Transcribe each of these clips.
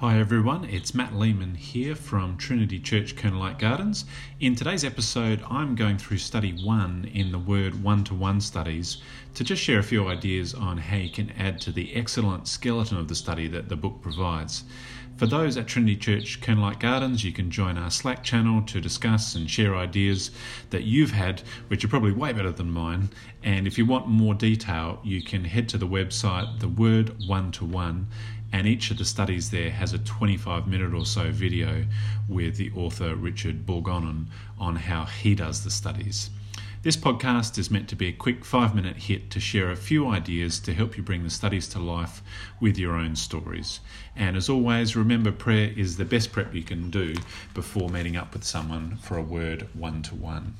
Hi everyone, it's Matt Lehman here from Trinity Church Colonel Light Gardens. In today's episode, I'm going through study one in the Word one to one studies to just share a few ideas on how you can add to the excellent skeleton of the study that the book provides. For those at Trinity Church Colonel Light Gardens, you can join our Slack channel to discuss and share ideas that you've had, which are probably way better than mine. And if you want more detail, you can head to the website, The Word One to One and each of the studies there has a 25 minute or so video with the author Richard Borgonon on how he does the studies. This podcast is meant to be a quick five minute hit to share a few ideas to help you bring the studies to life with your own stories. And as always, remember prayer is the best prep you can do before meeting up with someone for a word one to one.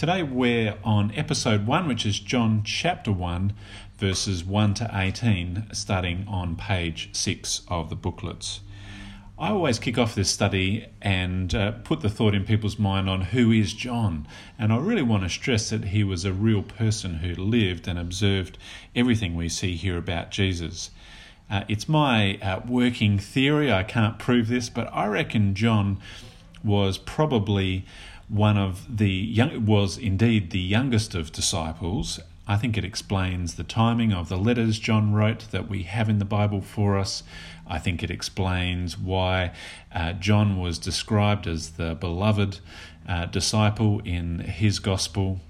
Today we're on episode 1, which is John chapter 1, verses 1 to 18, starting on page 6 of the booklets. I always kick off this study and uh, put the thought in people's mind on who is John. And I really want to stress that he was a real person who lived and observed everything we see here about Jesus. Uh, it's my uh, working theory, I can't prove this, but I reckon John was probably one of the young was indeed the youngest of disciples. I think it explains the timing of the letters John wrote that we have in the Bible for us. I think it explains why uh, John was described as the beloved uh, disciple in his gospel.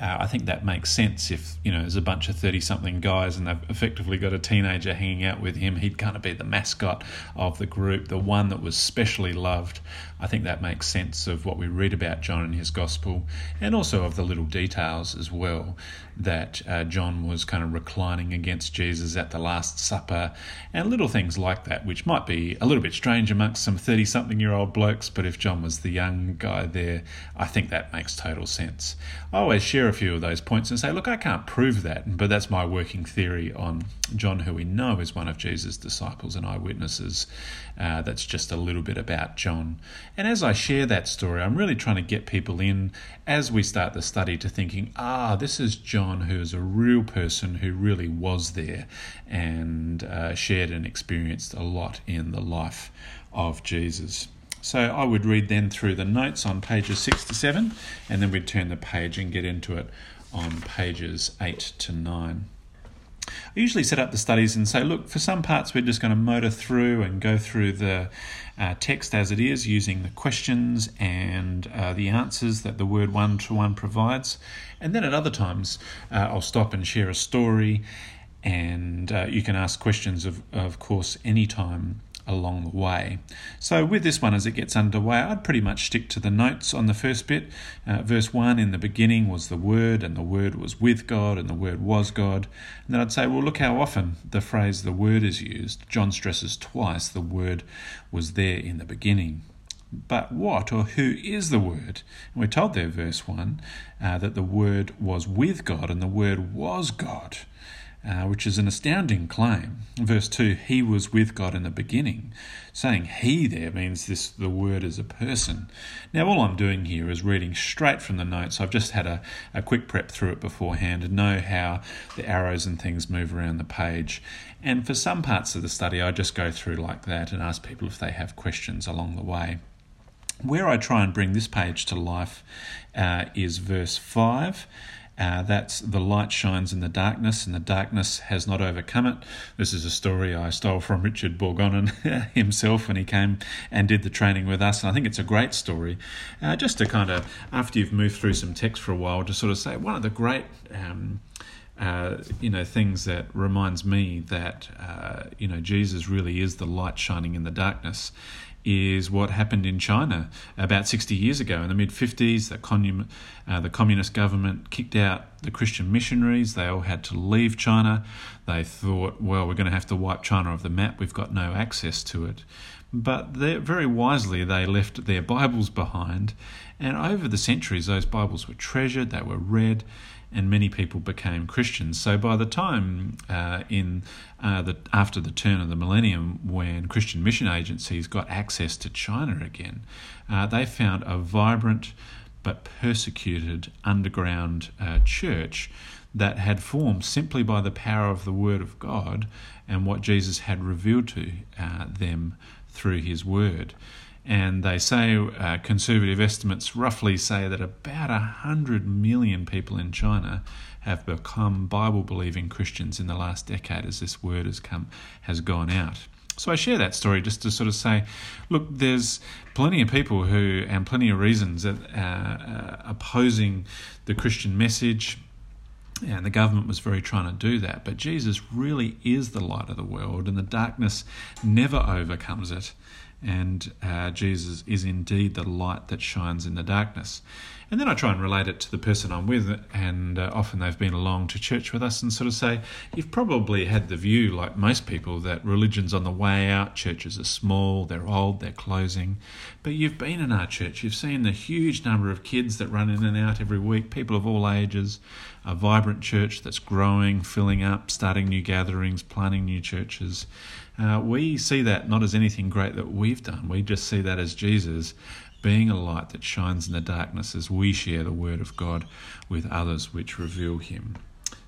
Uh, I think that makes sense if you know there's a bunch of thirty-something guys and they've effectively got a teenager hanging out with him. He'd kind of be the mascot of the group, the one that was specially loved. I think that makes sense of what we read about John in his gospel, and also of the little details as well that uh, John was kind of reclining against Jesus at the Last Supper, and little things like that, which might be a little bit strange amongst some thirty-something-year-old blokes. But if John was the young guy there, I think that makes total sense. I always share a few of those points and say, look, I can't prove that, but that's my working theory on John, who we know is one of Jesus' disciples and eyewitnesses. Uh, that's just a little bit about John. And as I share that story, I'm really trying to get people in as we start the study to thinking, ah, this is John, who is a real person who really was there and uh, shared and experienced a lot in the life of Jesus. So I would read then through the notes on pages 6 to 7, and then we'd turn the page and get into it on pages 8 to 9. I usually set up the studies and say, look, for some parts we're just going to motor through and go through the uh, text as it is using the questions and uh, the answers that the word one to one provides. And then at other times uh, I'll stop and share a story and uh, you can ask questions of, of course anytime along the way. So, with this one, as it gets underway, I'd pretty much stick to the notes on the first bit. Uh, verse 1 In the beginning was the Word, and the Word was with God, and the Word was God. And then I'd say, well, look how often the phrase the Word is used. John stresses twice the Word was there in the beginning. But what or who is the Word? And we're told there, verse 1, uh, that the Word was with God and the Word was God uh, which is an astounding claim. Verse 2 He was with God in the beginning. Saying he there means this the word is a person. Now, all I'm doing here is reading straight from the notes. I've just had a, a quick prep through it beforehand and know how the arrows and things move around the page. And for some parts of the study, I just go through like that and ask people if they have questions along the way. Where I try and bring this page to life uh, is verse 5. Uh, that's the light shines in the darkness, and the darkness has not overcome it. This is a story I stole from Richard Borgonon himself when he came and did the training with us. And I think it's a great story. Uh, just to kind of, after you've moved through some text for a while, to sort of say one of the great. Um, uh, you know things that reminds me that uh, you know Jesus really is the light shining in the darkness, is what happened in China about 60 years ago. In the mid 50s, the, uh, the communist government kicked out the Christian missionaries. They all had to leave China. They thought, well, we're going to have to wipe China off the map. We've got no access to it. But very wisely, they left their Bibles behind. And over the centuries, those Bibles were treasured, they were read, and many people became Christians. So by the time uh, in uh, the after the turn of the millennium, when Christian mission agencies got access to China again, uh, they found a vibrant but persecuted underground uh, church that had formed simply by the power of the Word of God and what Jesus had revealed to uh, them through his word. And they say, uh, conservative estimates roughly say that about 100 million people in China have become Bible believing Christians in the last decade as this word has come has gone out. So I share that story just to sort of say, look, there's plenty of people who and plenty of reasons that uh, uh, opposing the Christian message, and the government was very trying to do that. But Jesus really is the light of the world, and the darkness never overcomes it and uh, Jesus is indeed the light that shines in the darkness. And then I try and relate it to the person I'm with, and uh, often they've been along to church with us and sort of say, You've probably had the view, like most people, that religion's on the way out, churches are small, they're old, they're closing. But you've been in our church, you've seen the huge number of kids that run in and out every week, people of all ages, a vibrant church that's growing, filling up, starting new gatherings, planting new churches. Uh, we see that not as anything great that we've done. We just see that as Jesus being a light that shines in the darkness as we share the word of God with others which reveal him.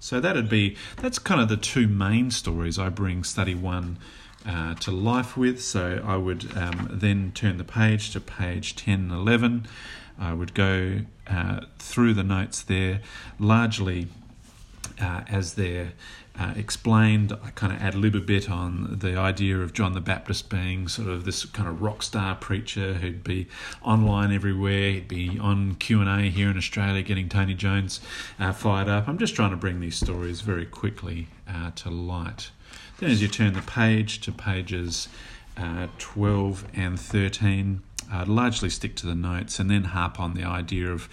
So that'd be that's kind of the two main stories I bring study one uh, to life with. So I would um, then turn the page to page 10 and 11. I would go uh, through the notes there, largely uh, as they're uh, explained. I kind of ad lib a bit on the idea of John the Baptist being sort of this kind of rock star preacher who'd be online everywhere. He'd be on Q and A here in Australia, getting Tony Jones uh, fired up. I'm just trying to bring these stories very quickly uh, to light. Then, as you turn the page to pages uh, 12 and 13 uh, largely stick to the notes and then harp on the idea of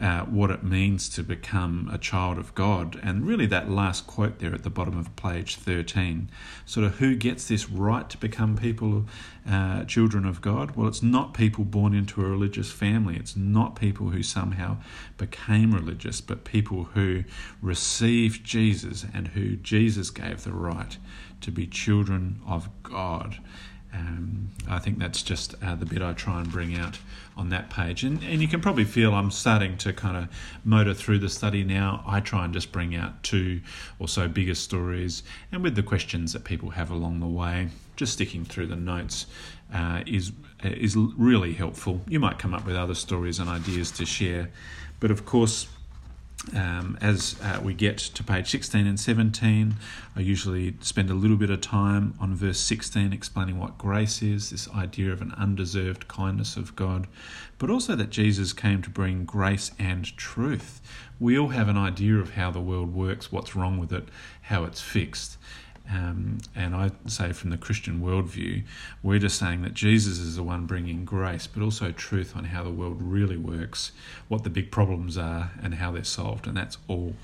uh, what it means to become a child of God. And really, that last quote there at the bottom of page 13 sort of who gets this right to become people, uh, children of God? Well, it's not people born into a religious family, it's not people who somehow became religious, but people who received Jesus and who Jesus gave the right to be children of God. Um, I think that's just uh, the bit I try and bring out on that page. And, and you can probably feel I'm starting to kind of motor through the study now. I try and just bring out two or so bigger stories, and with the questions that people have along the way, just sticking through the notes uh, is is really helpful. You might come up with other stories and ideas to share, but of course, um, as uh, we get to page 16 and 17, I usually spend a little bit of time on verse 16 explaining what grace is this idea of an undeserved kindness of God, but also that Jesus came to bring grace and truth. We all have an idea of how the world works, what's wrong with it, how it's fixed. Um, and I say from the Christian worldview, we're just saying that Jesus is the one bringing grace, but also truth on how the world really works, what the big problems are, and how they're solved. And that's all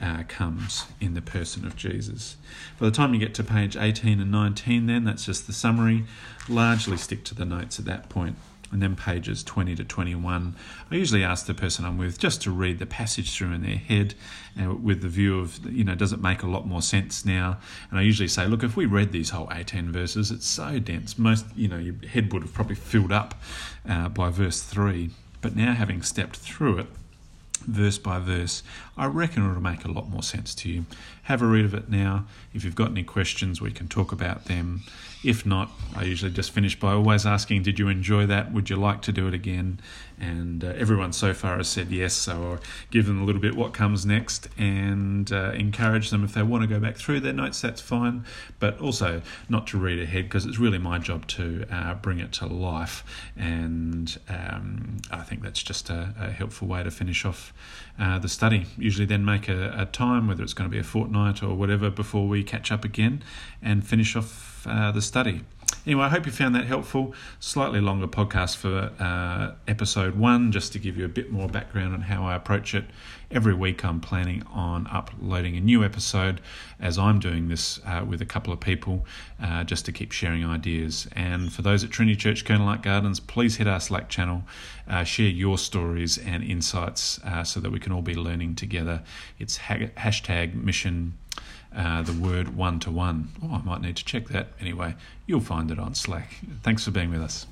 uh, comes in the person of Jesus. By the time you get to page 18 and 19, then that's just the summary. Largely stick to the notes at that point and then pages 20 to 21. I usually ask the person I'm with just to read the passage through in their head uh, with the view of, you know, does it make a lot more sense now? And I usually say, look, if we read these whole 18 verses, it's so dense. Most, you know, your head would have probably filled up uh, by verse 3. But now, having stepped through it, verse by verse, I reckon it'll make a lot more sense to you. Have a read of it now. If you've got any questions, we can talk about them. If not, I usually just finish by always asking, Did you enjoy that? Would you like to do it again? And uh, everyone so far has said yes, so I'll give them a little bit what comes next and uh, encourage them if they want to go back through their notes, that's fine. But also not to read ahead because it's really my job to uh, bring it to life. And um, I think that's just a, a, helpful way to finish off uh, the study. Usually, then make a, a time, whether it's going to be a fortnight or whatever, before we catch up again and finish off uh, the study. Anyway, I hope you found that helpful. Slightly longer podcast for uh, episode one, just to give you a bit more background on how I approach it. Every week, I'm planning on uploading a new episode as I'm doing this uh, with a couple of people uh, just to keep sharing ideas. And for those at Trinity Church, Light Gardens, please hit our Slack channel, uh, share your stories and insights uh, so that we can all be learning together. It's ha- hashtag mission uh, the word one to one. Oh, I might need to check that. Anyway, you'll find it on Slack. Thanks for being with us.